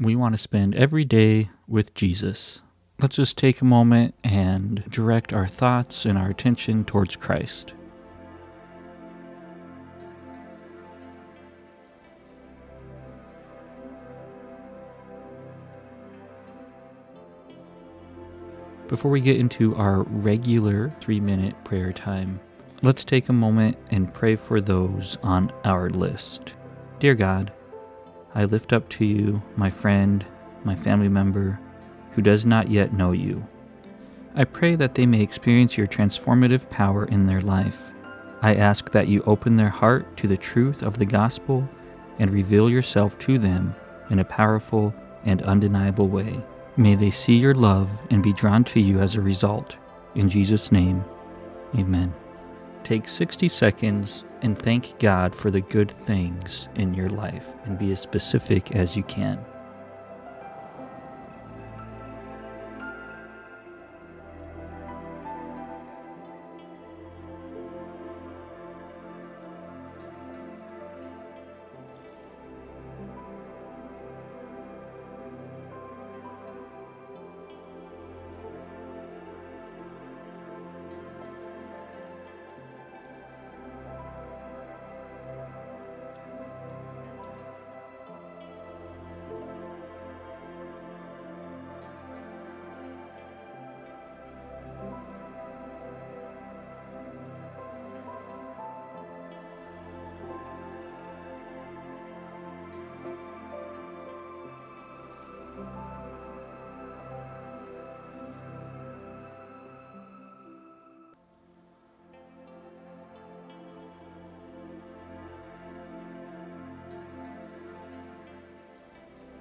we want to spend every day with Jesus. Let's just take a moment and direct our thoughts and our attention towards Christ. Before we get into our regular three minute prayer time, let's take a moment and pray for those on our list. Dear God, I lift up to you my friend, my family member, who does not yet know you. I pray that they may experience your transformative power in their life. I ask that you open their heart to the truth of the gospel and reveal yourself to them in a powerful and undeniable way. May they see your love and be drawn to you as a result. In Jesus' name, amen. Take 60 seconds and thank God for the good things in your life and be as specific as you can.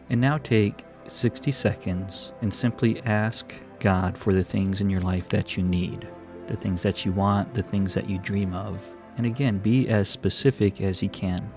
And now take 60 seconds and simply ask God for the things in your life that you need, the things that you want, the things that you dream of. And again, be as specific as you can.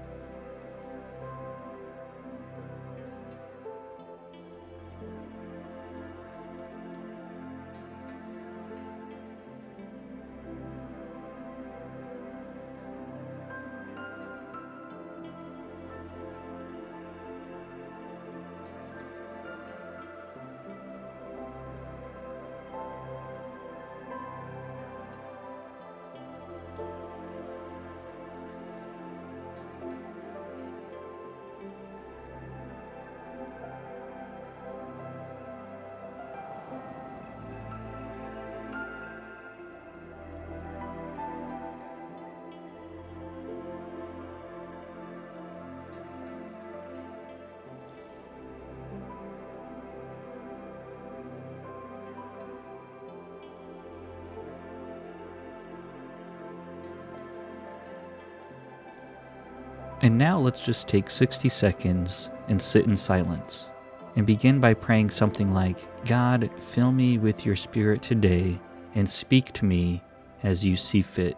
And now let's just take 60 seconds and sit in silence. And begin by praying something like God, fill me with your spirit today and speak to me as you see fit.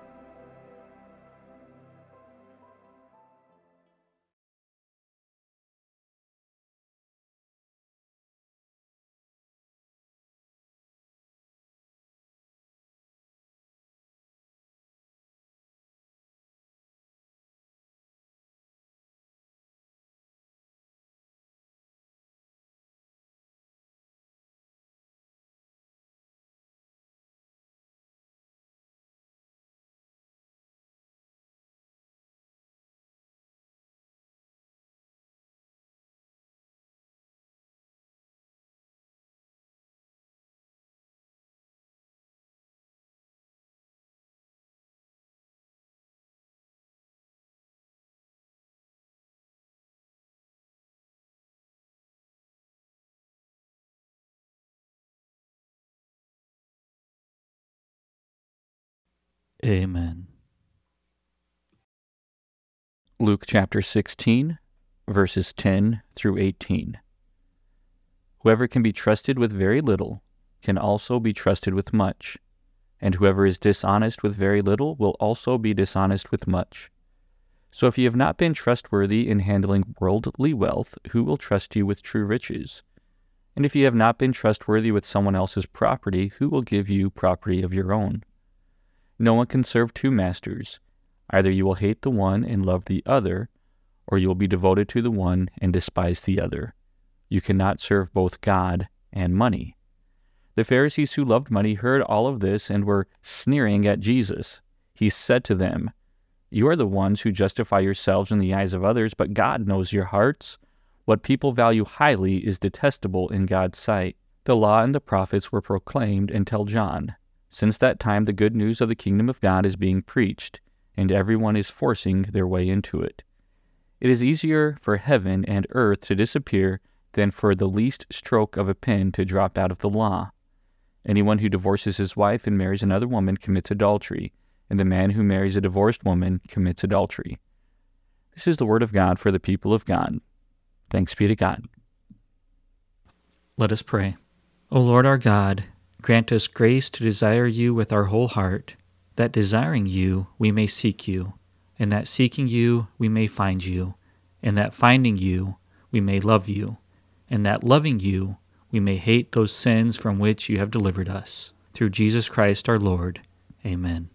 Amen. Luke chapter 16, verses 10 through 18. Whoever can be trusted with very little can also be trusted with much, and whoever is dishonest with very little will also be dishonest with much. So if you have not been trustworthy in handling worldly wealth, who will trust you with true riches? And if you have not been trustworthy with someone else's property, who will give you property of your own? No one can serve two masters. Either you will hate the one and love the other, or you will be devoted to the one and despise the other. You cannot serve both God and money. The Pharisees who loved money heard all of this and were sneering at Jesus. He said to them, You are the ones who justify yourselves in the eyes of others, but God knows your hearts. What people value highly is detestable in God's sight. The law and the prophets were proclaimed until John. Since that time, the good news of the kingdom of God is being preached, and everyone is forcing their way into it. It is easier for heaven and earth to disappear than for the least stroke of a pen to drop out of the law. Anyone who divorces his wife and marries another woman commits adultery, and the man who marries a divorced woman commits adultery. This is the word of God for the people of God. Thanks be to God. Let us pray. O Lord our God, grant us grace to desire you with our whole heart, that desiring you we may seek you, and that seeking you we may find you, and that finding you we may love you, and that loving you we may hate those sins from which you have delivered us. Through Jesus Christ our Lord. Amen.